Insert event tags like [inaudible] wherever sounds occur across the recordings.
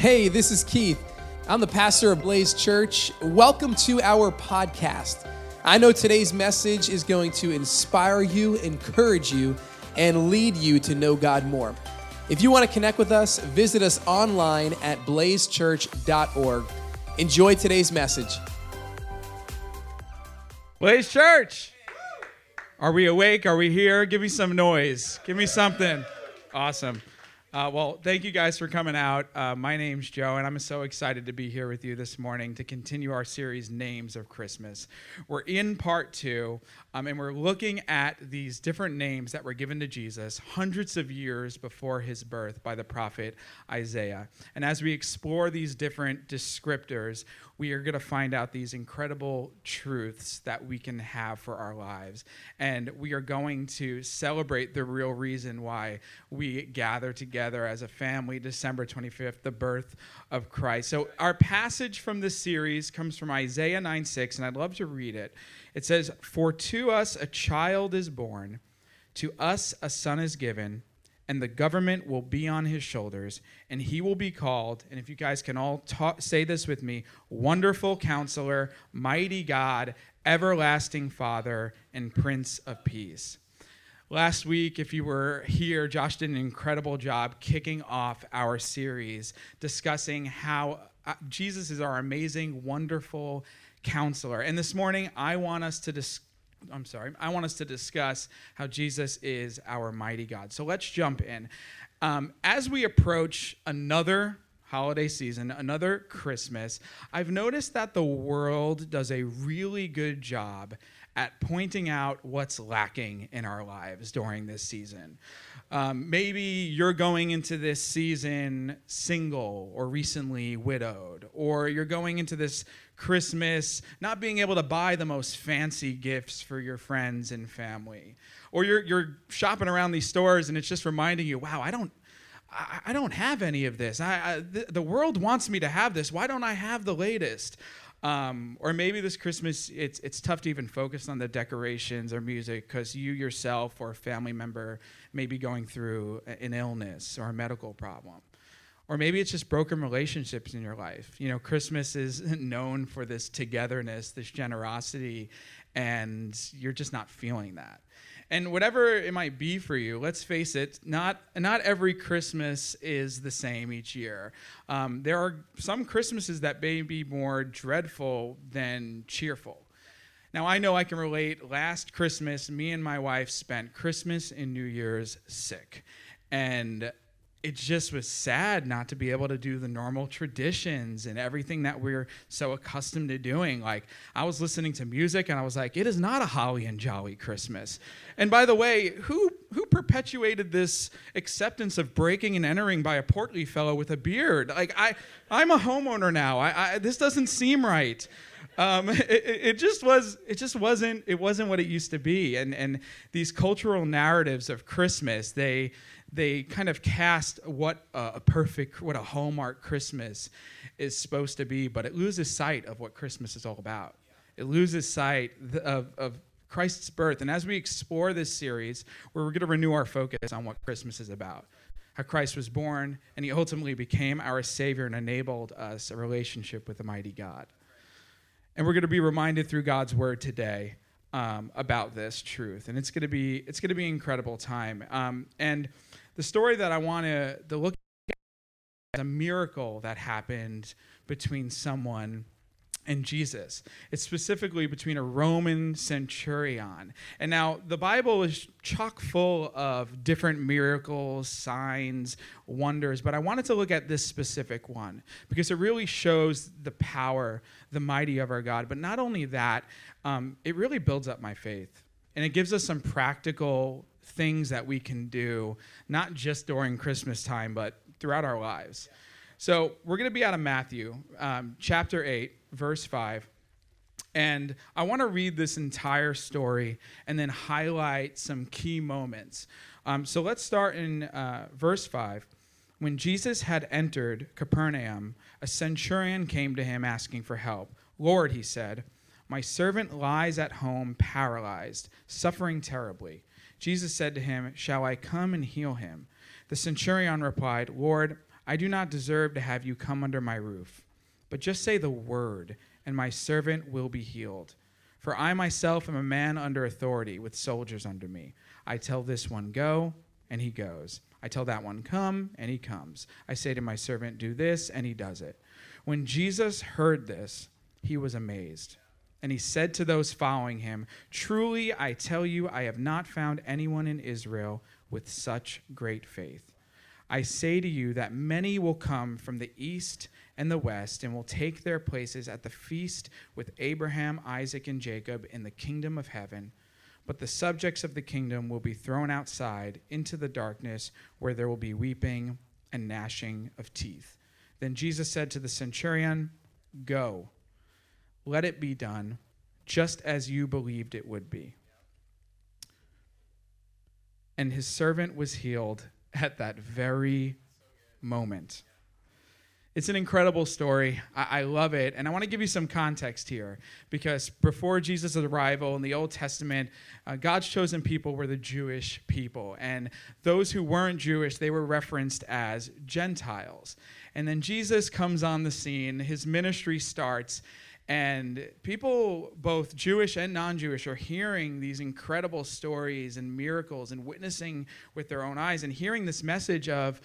Hey, this is Keith. I'm the pastor of Blaze Church. Welcome to our podcast. I know today's message is going to inspire you, encourage you, and lead you to know God more. If you want to connect with us, visit us online at blazechurch.org. Enjoy today's message. Blaze Church. Are we awake? Are we here? Give me some noise. Give me something. Awesome. Uh, well, thank you guys for coming out. Uh, my name's Joe, and I'm so excited to be here with you this morning to continue our series, Names of Christmas. We're in part two, um, and we're looking at these different names that were given to Jesus hundreds of years before his birth by the prophet Isaiah. And as we explore these different descriptors, we are going to find out these incredible truths that we can have for our lives. And we are going to celebrate the real reason why we gather together as a family December 25th, the birth of Christ. So, our passage from this series comes from Isaiah 9 6, and I'd love to read it. It says, For to us a child is born, to us a son is given and the government will be on his shoulders, and he will be called, and if you guys can all talk, say this with me Wonderful Counselor, Mighty God, Everlasting Father, and Prince of Peace. Last week, if you were here, Josh did an incredible job kicking off our series discussing how uh, Jesus is our amazing, wonderful counselor. And this morning, I want us to discuss I'm sorry, I want us to discuss how Jesus is our mighty God. So let's jump in. Um, as we approach another holiday season, another Christmas, I've noticed that the world does a really good job at pointing out what's lacking in our lives during this season. Um, maybe you're going into this season single or recently widowed, or you're going into this Christmas, not being able to buy the most fancy gifts for your friends and family. Or you're, you're shopping around these stores and it's just reminding you, wow, I don't, I, I don't have any of this. I, I the, the world wants me to have this. Why don't I have the latest? Um, or maybe this Christmas, it's, it's tough to even focus on the decorations or music because you yourself or a family member may be going through an illness or a medical problem. Or maybe it's just broken relationships in your life. You know, Christmas is [laughs] known for this togetherness, this generosity, and you're just not feeling that. And whatever it might be for you, let's face it, not, not every Christmas is the same each year. Um, there are some Christmases that may be more dreadful than cheerful. Now, I know I can relate. Last Christmas, me and my wife spent Christmas and New Year's sick. And it just was sad not to be able to do the normal traditions and everything that we're so accustomed to doing. Like, I was listening to music and I was like, it is not a holly and jolly Christmas. And by the way, who, who perpetuated this acceptance of breaking and entering by a portly fellow with a beard? Like, I, I'm a homeowner now. I, I this doesn't seem right. Um, [laughs] it, it, just was it just wasn't it wasn't what it used to be and and these cultural narratives of christmas they they kind of cast what a perfect, what a hallmark Christmas is supposed to be, but it loses sight of what Christmas is all about. It loses sight of, of Christ's birth. And as we explore this series, we're going to renew our focus on what Christmas is about. How Christ was born, and he ultimately became our Savior and enabled us a relationship with the mighty God. And we're going to be reminded through God's word today um, about this truth. And it's going to be, it's going to be an incredible time. Um, and the story that I want to look at is a miracle that happened between someone and Jesus. It's specifically between a Roman centurion. And now the Bible is chock full of different miracles, signs, wonders, but I wanted to look at this specific one because it really shows the power, the mighty of our God. But not only that, um, it really builds up my faith. And it gives us some practical things that we can do, not just during Christmas time, but throughout our lives. So we're going to be out of Matthew, um, chapter 8, verse 5. And I want to read this entire story and then highlight some key moments. Um, so let's start in uh, verse 5. When Jesus had entered Capernaum, a centurion came to him asking for help. Lord, he said, my servant lies at home paralyzed, suffering terribly. Jesus said to him, Shall I come and heal him? The centurion replied, Lord, I do not deserve to have you come under my roof, but just say the word, and my servant will be healed. For I myself am a man under authority, with soldiers under me. I tell this one, Go, and he goes. I tell that one, Come, and he comes. I say to my servant, Do this, and he does it. When Jesus heard this, he was amazed. And he said to those following him, Truly I tell you, I have not found anyone in Israel with such great faith. I say to you that many will come from the east and the west and will take their places at the feast with Abraham, Isaac, and Jacob in the kingdom of heaven. But the subjects of the kingdom will be thrown outside into the darkness where there will be weeping and gnashing of teeth. Then Jesus said to the centurion, Go, let it be done just as you believed it would be. And his servant was healed at that very moment. It's an incredible story. I, I, love it. And I want to give you some context here because before Jesus' arrival in the Old Testament, uh, God's chosen people were the Jewish people. And those who weren't Jewish, they were referenced as Gentiles. And then Jesus comes on the scene, his ministry starts. And people, both Jewish and non Jewish, are hearing these incredible stories and miracles and witnessing with their own eyes and hearing this message of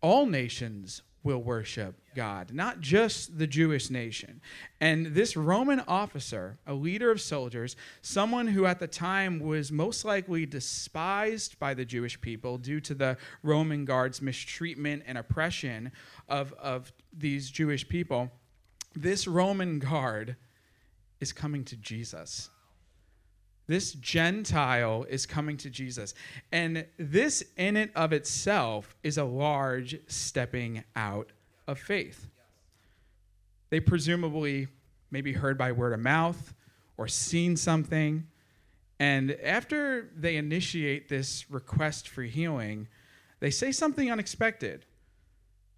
all nations will worship God, not just the Jewish nation. And this Roman officer, a leader of soldiers, someone who at the time was most likely despised by the Jewish people due to the Roman guards' mistreatment and oppression of, of these Jewish people, this Roman guard is coming to Jesus. This Gentile is coming to Jesus. And this, in and of itself, is a large stepping out of faith. They presumably maybe heard by word of mouth or seen something. And after they initiate this request for healing, they say something unexpected.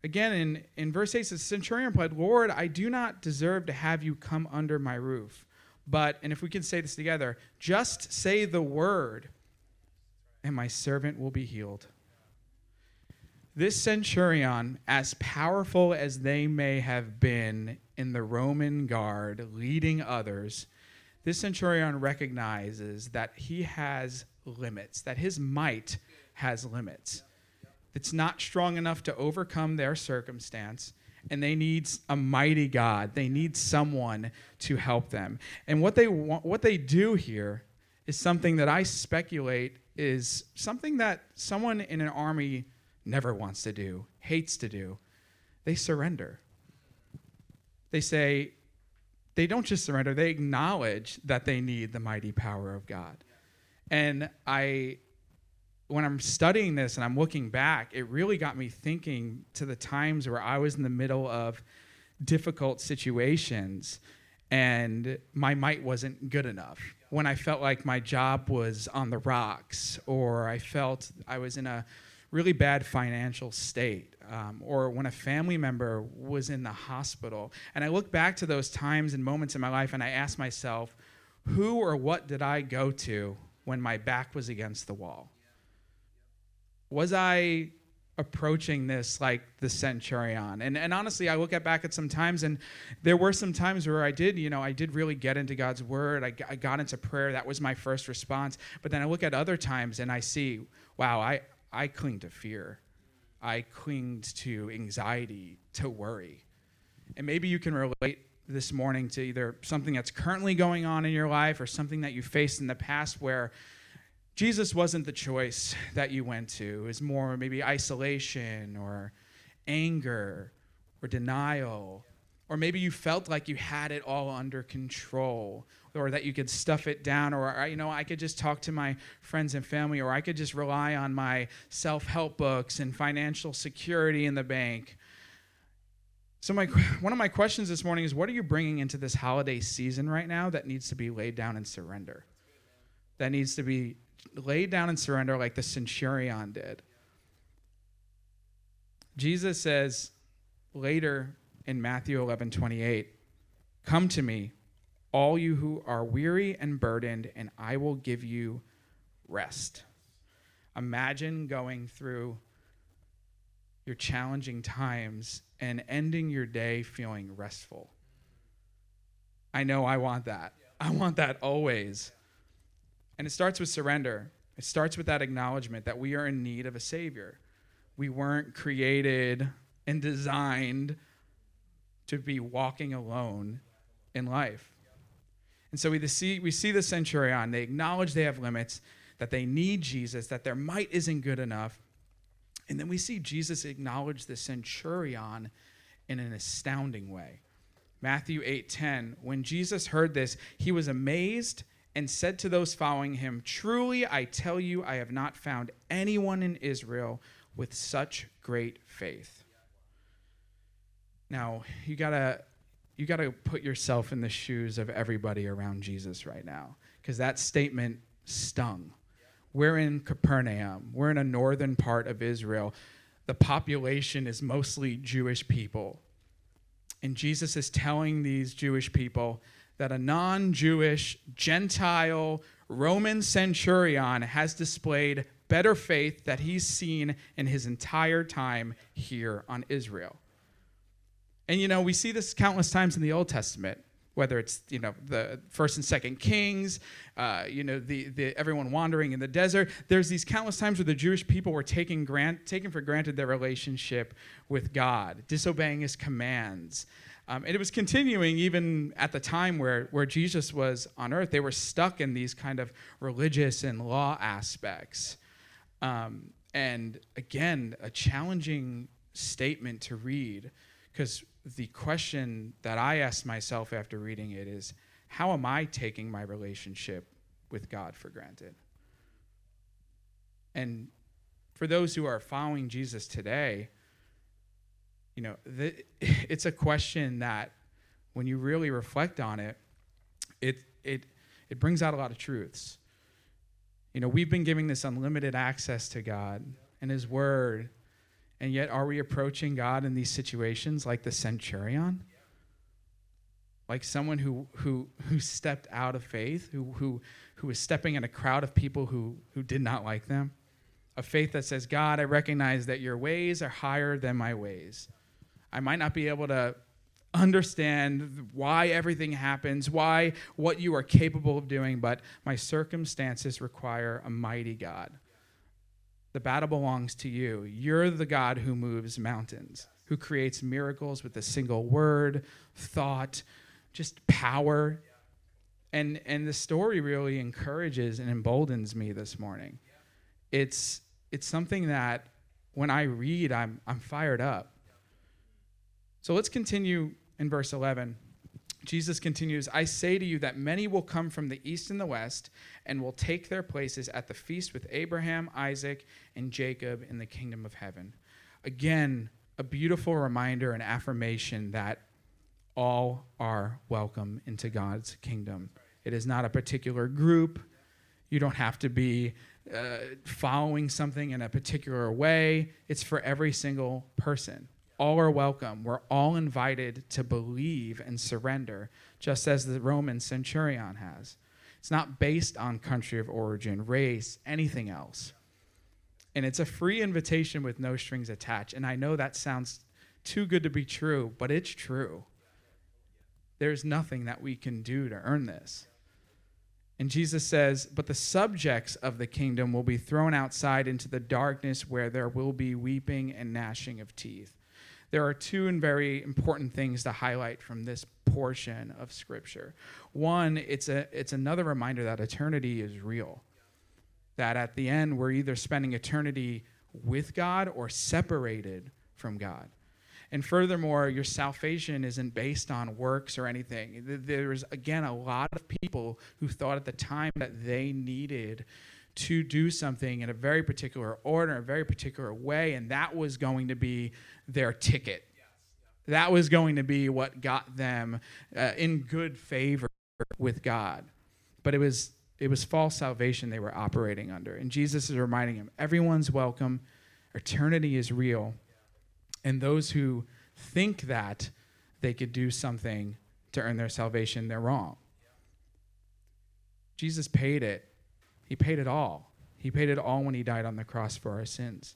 Again, in, in verse 8, the centurion replied, Lord, I do not deserve to have you come under my roof. But, and if we can say this together, just say the word, and my servant will be healed. This centurion, as powerful as they may have been in the Roman guard leading others, this centurion recognizes that he has limits, that his might has limits. It's not strong enough to overcome their circumstance and they need a mighty God. They need someone to help them. And what they want, what they do here is something that I speculate is something that someone in an army never wants to do, hates to do. They surrender. They say, they don't just surrender, they acknowledge that they need the mighty power of God. And I when I'm studying this and I'm looking back, it really got me thinking to the times where I was in the middle of difficult situations and my might wasn't good enough. When I felt like my job was on the rocks, or I felt I was in a really bad financial state, um, or when a family member was in the hospital. And I look back to those times and moments in my life and I ask myself, who or what did I go to when my back was against the wall? Was I approaching this like the centurion? And, and honestly, I look at back at some times, and there were some times where I did, you know, I did really get into God's word. I, I got into prayer. That was my first response. But then I look at other times and I see, wow, I, I cling to fear. I clinged to anxiety, to worry. And maybe you can relate this morning to either something that's currently going on in your life or something that you faced in the past where Jesus wasn't the choice that you went to. It was more maybe isolation or anger or denial. Or maybe you felt like you had it all under control or that you could stuff it down or you know I could just talk to my friends and family or I could just rely on my self-help books and financial security in the bank. So my one of my questions this morning is what are you bringing into this holiday season right now that needs to be laid down and surrender? That needs to be lay down and surrender like the centurion did. Jesus says later in Matthew 11 28, Come to me, all you who are weary and burdened, and I will give you rest. Imagine going through your challenging times and ending your day feeling restful. I know I want that. I want that always. And it starts with surrender. It starts with that acknowledgement that we are in need of a Savior. We weren't created and designed to be walking alone in life. And so we see, we see the centurion. They acknowledge they have limits, that they need Jesus, that their might isn't good enough. And then we see Jesus acknowledge the centurion in an astounding way. Matthew 8:10 When Jesus heard this, he was amazed and said to those following him, "Truly I tell you, I have not found anyone in Israel with such great faith." Now, you got to you got to put yourself in the shoes of everybody around Jesus right now because that statement stung. We're in Capernaum. We're in a northern part of Israel. The population is mostly Jewish people. And Jesus is telling these Jewish people that a non Jewish, Gentile, Roman centurion has displayed better faith that he's seen in his entire time here on Israel. And you know, we see this countless times in the Old Testament whether it's you know the first and second kings uh, you know the, the everyone wandering in the desert there's these countless times where the jewish people were taking grant taking for granted their relationship with god disobeying his commands um, and it was continuing even at the time where, where jesus was on earth they were stuck in these kind of religious and law aspects um, and again a challenging statement to read because the question that I asked myself after reading it is how am I taking my relationship with God for granted? And for those who are following Jesus today, you know, the, [laughs] it's a question that when you really reflect on it, it, it, it brings out a lot of truths. You know, we've been giving this unlimited access to God and His Word and yet, are we approaching God in these situations like the centurion? Like someone who, who, who stepped out of faith, who, who, who was stepping in a crowd of people who, who did not like them? A faith that says, God, I recognize that your ways are higher than my ways. I might not be able to understand why everything happens, why what you are capable of doing, but my circumstances require a mighty God the battle belongs to you. You're the God who moves mountains, who creates miracles with a single word, thought, just power. And and the story really encourages and emboldens me this morning. It's it's something that when I read, I'm I'm fired up. So let's continue in verse 11. Jesus continues, I say to you that many will come from the east and the west and will take their places at the feast with Abraham, Isaac, and Jacob in the kingdom of heaven. Again, a beautiful reminder and affirmation that all are welcome into God's kingdom. It is not a particular group. You don't have to be uh, following something in a particular way. It's for every single person all are welcome. We're all invited to believe and surrender, just as the Roman centurion has. It's not based on country of origin, race, anything else. And it's a free invitation with no strings attached. And I know that sounds too good to be true, but it's true. There's nothing that we can do to earn this. And Jesus says, But the subjects of the kingdom will be thrown outside into the darkness where there will be weeping and gnashing of teeth there are two very important things to highlight from this portion of Scripture. One, it's, a, it's another reminder that eternity is real. That at the end, we're either spending eternity with God or separated from God. And furthermore, your salvation isn't based on works or anything. There's, again, a lot of people who thought at the time that they needed to do something in a very particular order, a very particular way, and that was going to be their ticket. That was going to be what got them uh, in good favor with God. But it was it was false salvation they were operating under. And Jesus is reminding them, everyone's welcome. Eternity is real. And those who think that they could do something to earn their salvation, they're wrong. Jesus paid it he paid it all. He paid it all when he died on the cross for our sins.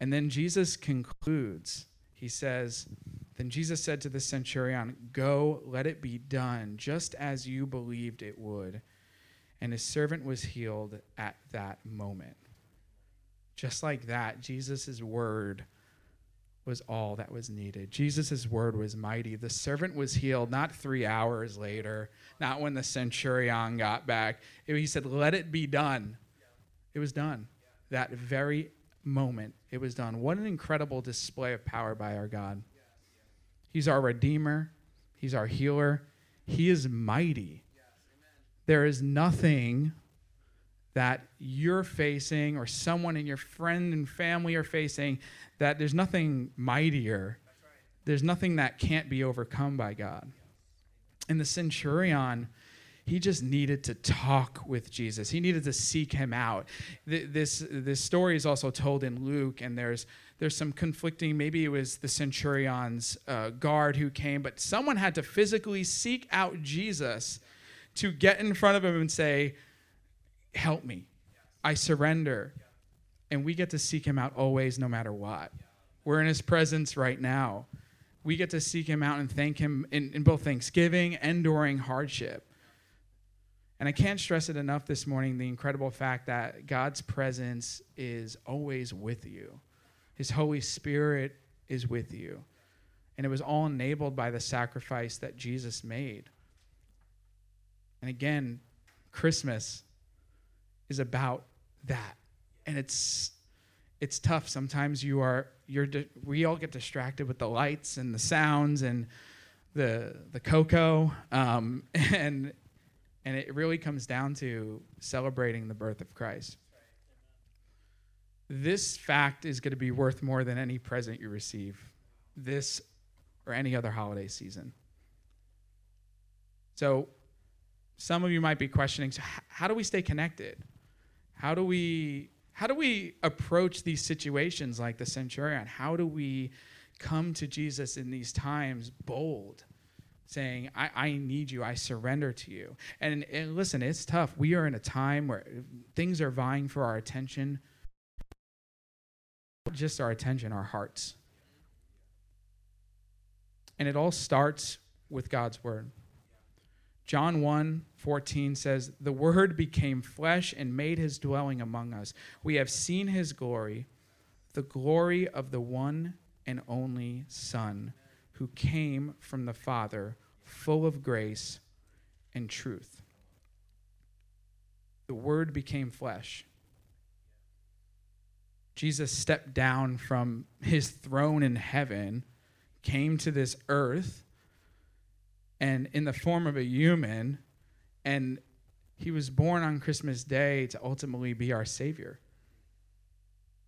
And then Jesus concludes. He says, Then Jesus said to the centurion, Go, let it be done, just as you believed it would. And his servant was healed at that moment. Just like that, Jesus' word was all that was needed. Jesus' word was mighty. The servant was healed not three hours later, not when the centurion got back. He said, Let it be done. It was done. That very moment, it was done. What an incredible display of power by our God. He's our Redeemer, He's our healer, He is mighty. There is nothing that you're facing or someone in your friend and family are facing that there's nothing mightier. There's nothing that can't be overcome by God. And the centurion, he just needed to talk with Jesus. He needed to seek him out. This, this story is also told in Luke, and there's, there's some conflicting. Maybe it was the centurion's uh, guard who came, but someone had to physically seek out Jesus to get in front of him and say, help me. I surrender. And we get to seek him out always, no matter what. We're in his presence right now. We get to seek him out and thank him in, in both thanksgiving and during hardship. And I can't stress it enough this morning the incredible fact that God's presence is always with you, His Holy Spirit is with you. And it was all enabled by the sacrifice that Jesus made. And again, Christmas is about that. And it's it's tough. Sometimes you are you're di- we all get distracted with the lights and the sounds and the the cocoa um, [laughs] and and it really comes down to celebrating the birth of Christ. This fact is going to be worth more than any present you receive, this or any other holiday season. So, some of you might be questioning so how do we stay connected? How do we how do we approach these situations like the centurion? How do we come to Jesus in these times bold, saying, I, I need you, I surrender to you? And, and listen, it's tough. We are in a time where things are vying for our attention, just our attention, our hearts. And it all starts with God's word. John 1 14 says, The Word became flesh and made his dwelling among us. We have seen his glory, the glory of the one and only Son, who came from the Father, full of grace and truth. The Word became flesh. Jesus stepped down from his throne in heaven, came to this earth and in the form of a human, and he was born on Christmas Day to ultimately be our Savior.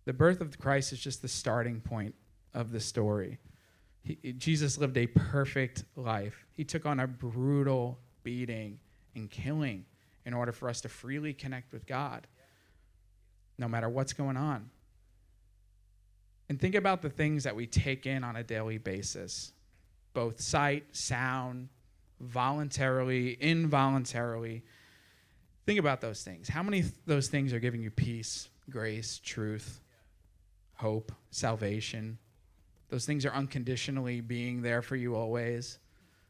The birth of Christ is just the starting point of the story. He, Jesus lived a perfect life. He took on a brutal beating and killing in order for us to freely connect with God, no matter what's going on. And think about the things that we take in on a daily basis both sight, sound, voluntarily, involuntarily. Think about those things. How many th- those things are giving you peace, grace, truth, hope, salvation? Those things are unconditionally being there for you always.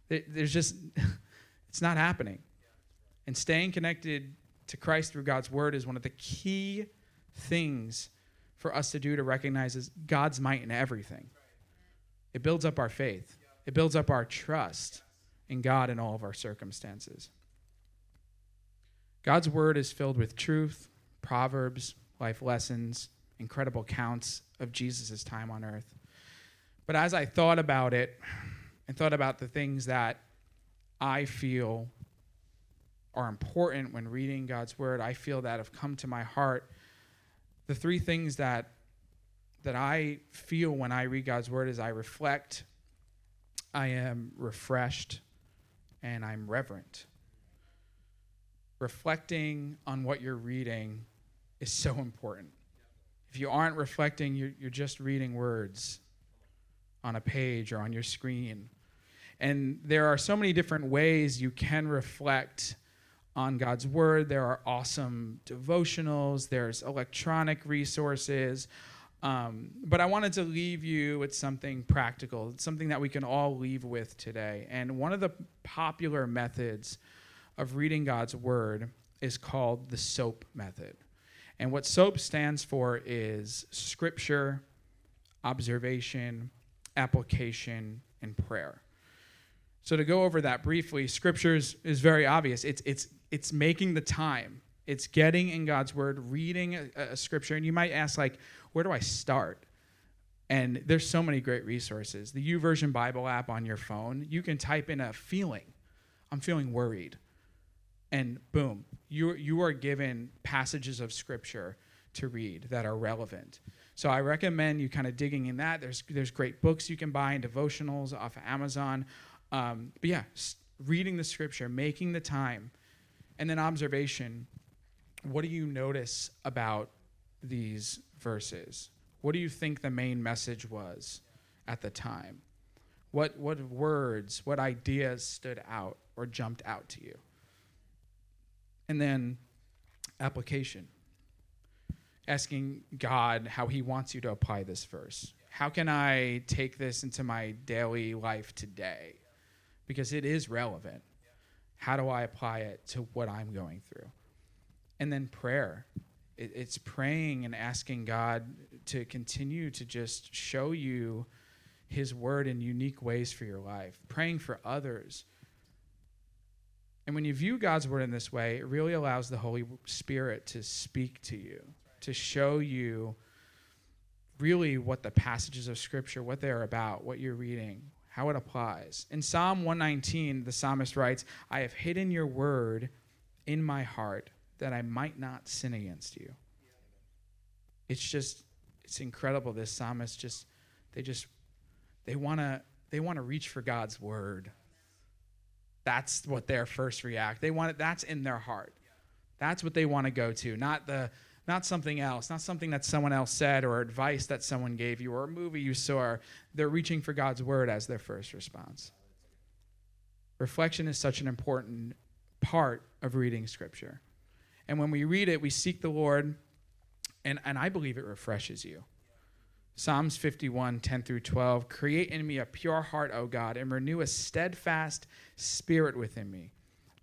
There's just, [laughs] it's not happening. And staying connected to Christ through God's word is one of the key things for us to do to recognize God's might in everything. It builds up our faith. It builds up our trust in God in all of our circumstances. God's word is filled with truth, proverbs, life lessons, incredible counts of Jesus' time on earth. But as I thought about it and thought about the things that I feel are important when reading God's word, I feel that have come to my heart. The three things that that I feel when I read God's word is I reflect, I am refreshed, and I'm reverent. Reflecting on what you're reading is so important. If you aren't reflecting, you're, you're just reading words on a page or on your screen. And there are so many different ways you can reflect on God's Word. There are awesome devotionals, there's electronic resources. Um, but I wanted to leave you with something practical, something that we can all leave with today. And one of the popular methods of reading God's word is called the SOAP method. And what SOAP stands for is scripture, observation, application, and prayer. So to go over that briefly, scriptures is very obvious. It's it's it's making the time. It's getting in God's word, reading a, a scripture, and you might ask like, where do I start? And there's so many great resources. The YouVersion Bible app on your phone, you can type in a feeling. I'm feeling worried. And boom, you, you are given passages of scripture to read that are relevant. So I recommend you kind of digging in that. There's, there's great books you can buy and devotionals off of Amazon. Um, but yeah, reading the scripture, making the time, and then observation. What do you notice about these verses? What do you think the main message was at the time? What, what words, what ideas stood out or jumped out to you? And then application. Asking God how He wants you to apply this verse. How can I take this into my daily life today? Because it is relevant. How do I apply it to what I'm going through? And then prayer it, it's praying and asking God to continue to just show you His word in unique ways for your life, praying for others. And when you view God's word in this way, it really allows the Holy Spirit to speak to you, to show you really what the passages of Scripture, what they're about, what you're reading, how it applies. In Psalm 119, the psalmist writes, I have hidden your word in my heart that I might not sin against you. It's just, it's incredible. This psalmist just, they just, they want to, they want to reach for God's word. That's what their first react. They want it, that's in their heart. That's what they want to go to, not the, not something else, not something that someone else said or advice that someone gave you or a movie you saw. They're reaching for God's word as their first response. Reflection is such an important part of reading scripture. And when we read it, we seek the Lord, and, and I believe it refreshes you. Psalms 51, 10 through 12. Create in me a pure heart, O God, and renew a steadfast spirit within me.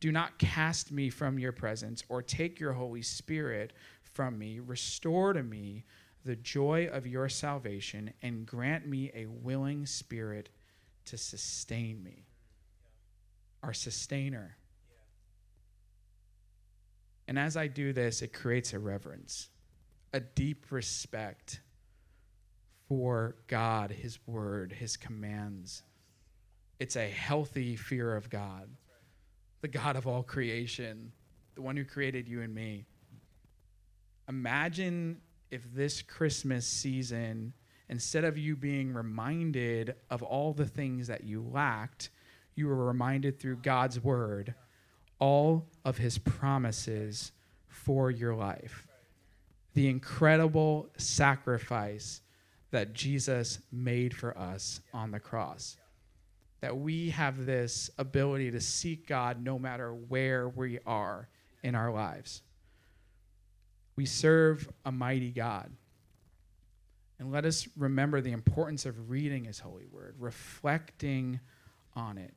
Do not cast me from your presence or take your Holy Spirit from me. Restore to me the joy of your salvation and grant me a willing spirit to sustain me. Our sustainer. And as I do this, it creates a reverence, a deep respect for God, His word, His commands. It's a healthy fear of God, the God of all creation, the one who created you and me. Imagine if this Christmas season, instead of you being reminded of all the things that you lacked, you were reminded through God's word all of his promises for your life. The incredible sacrifice that Jesus made for us on the cross. That we have this ability to seek God no matter where we are in our lives. We serve a mighty God. And let us remember the importance of reading His holy word, reflecting on it,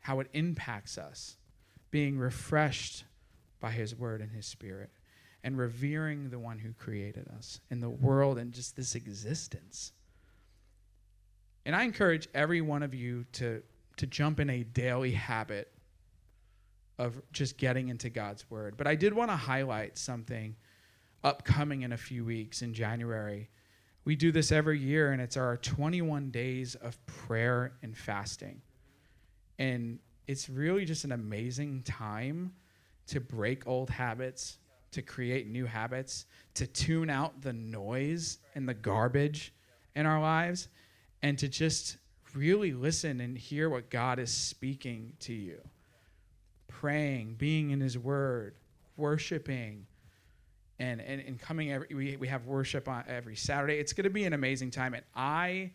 how it impacts us, being refreshed by his word and his spirit, and revering the one who created us and the world and just this existence. And I encourage every one of you to, to jump in a daily habit of just getting into God's word. But I did want to highlight something upcoming in a few weeks in January. We do this every year, and it's our 21 days of prayer and fasting. And it's really just an amazing time to break old habits, to create new habits, to tune out the noise and the garbage in our lives, and to just really listen and hear what God is speaking to you. Praying, being in His Word, worshiping, and, and, and coming every, we, we have worship on every Saturday. It's going to be an amazing time. And I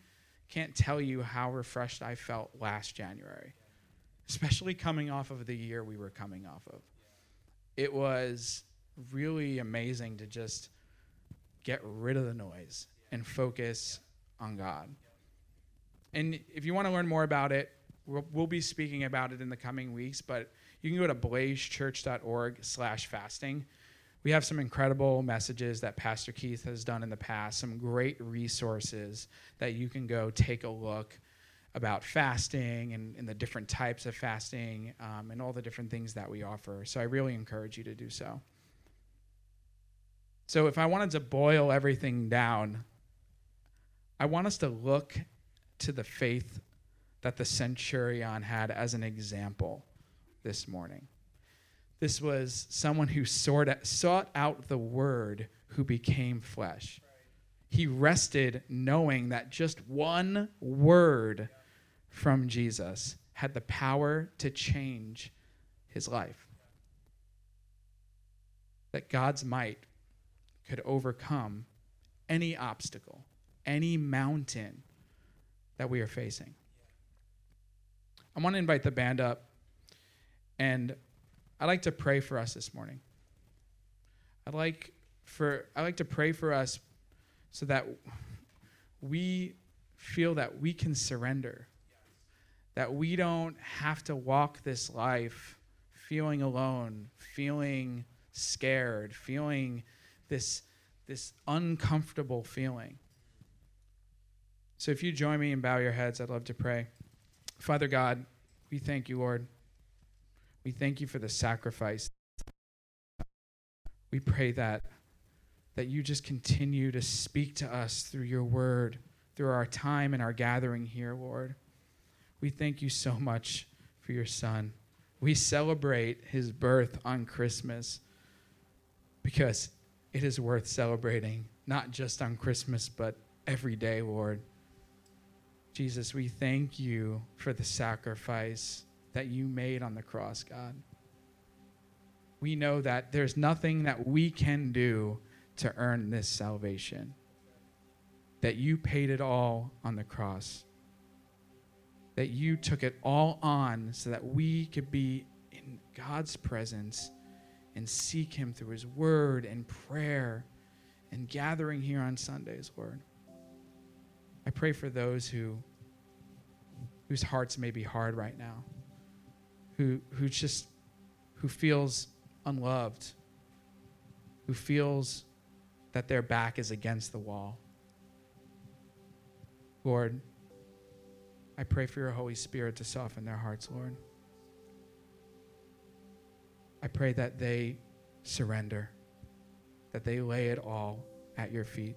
can't tell you how refreshed I felt last January especially coming off of the year we were coming off of. It was really amazing to just get rid of the noise and focus on God. And if you want to learn more about it, we'll, we'll be speaking about it in the coming weeks, but you can go to blazechurch.org slash fasting. We have some incredible messages that Pastor Keith has done in the past, some great resources that you can go take a look about fasting and, and the different types of fasting um, and all the different things that we offer. So I really encourage you to do so. So if I wanted to boil everything down, I want us to look to the faith that the centurion had as an example this morning. This was someone who sought out the word who became flesh. He rested knowing that just one word from Jesus had the power to change his life. That God's might could overcome any obstacle, any mountain that we are facing. I want to invite the band up, and I'd like to pray for us this morning. I'd like for I like to pray for us so that we feel that we can surrender that we don't have to walk this life feeling alone, feeling scared, feeling this, this uncomfortable feeling. So if you join me and bow your heads, I'd love to pray. Father God, we thank you, Lord. We thank you for the sacrifice. We pray that that you just continue to speak to us through your word, through our time and our gathering here, Lord. We thank you so much for your son. We celebrate his birth on Christmas because it is worth celebrating, not just on Christmas, but every day, Lord. Jesus, we thank you for the sacrifice that you made on the cross, God. We know that there's nothing that we can do to earn this salvation, that you paid it all on the cross that you took it all on so that we could be in God's presence and seek Him through His Word and prayer and gathering here on Sundays, Lord. I pray for those who whose hearts may be hard right now, who who just who feels unloved, who feels that their back is against the wall. Lord, I pray for your Holy Spirit to soften their hearts, Lord. I pray that they surrender, that they lay it all at your feet.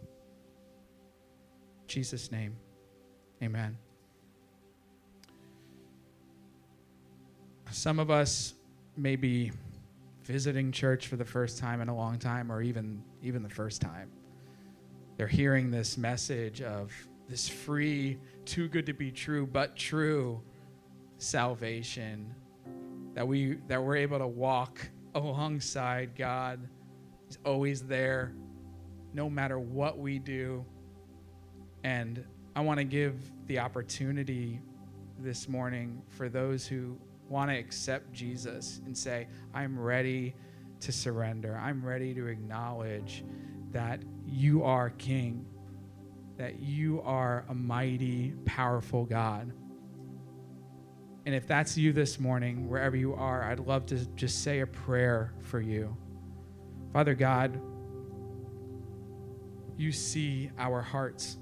In Jesus' name, amen. Some of us may be visiting church for the first time in a long time, or even, even the first time. They're hearing this message of this free, too good to be true, but true salvation that we that we're able to walk alongside God. He's always there, no matter what we do. And I want to give the opportunity this morning for those who want to accept Jesus and say, I'm ready to surrender. I'm ready to acknowledge that you are King that you are a mighty, powerful God. And if that's you this morning, wherever you are, I'd love to just say a prayer for you. Father God, you see our hearts,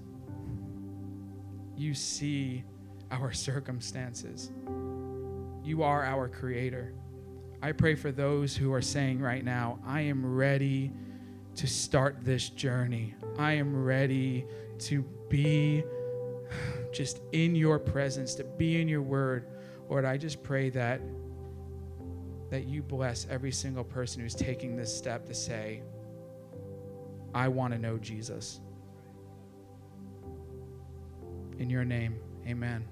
you see our circumstances. You are our creator. I pray for those who are saying right now, I am ready to start this journey. I am ready to be just in your presence, to be in your word. Lord, I just pray that that you bless every single person who's taking this step to say, I want to know Jesus. In your name, amen.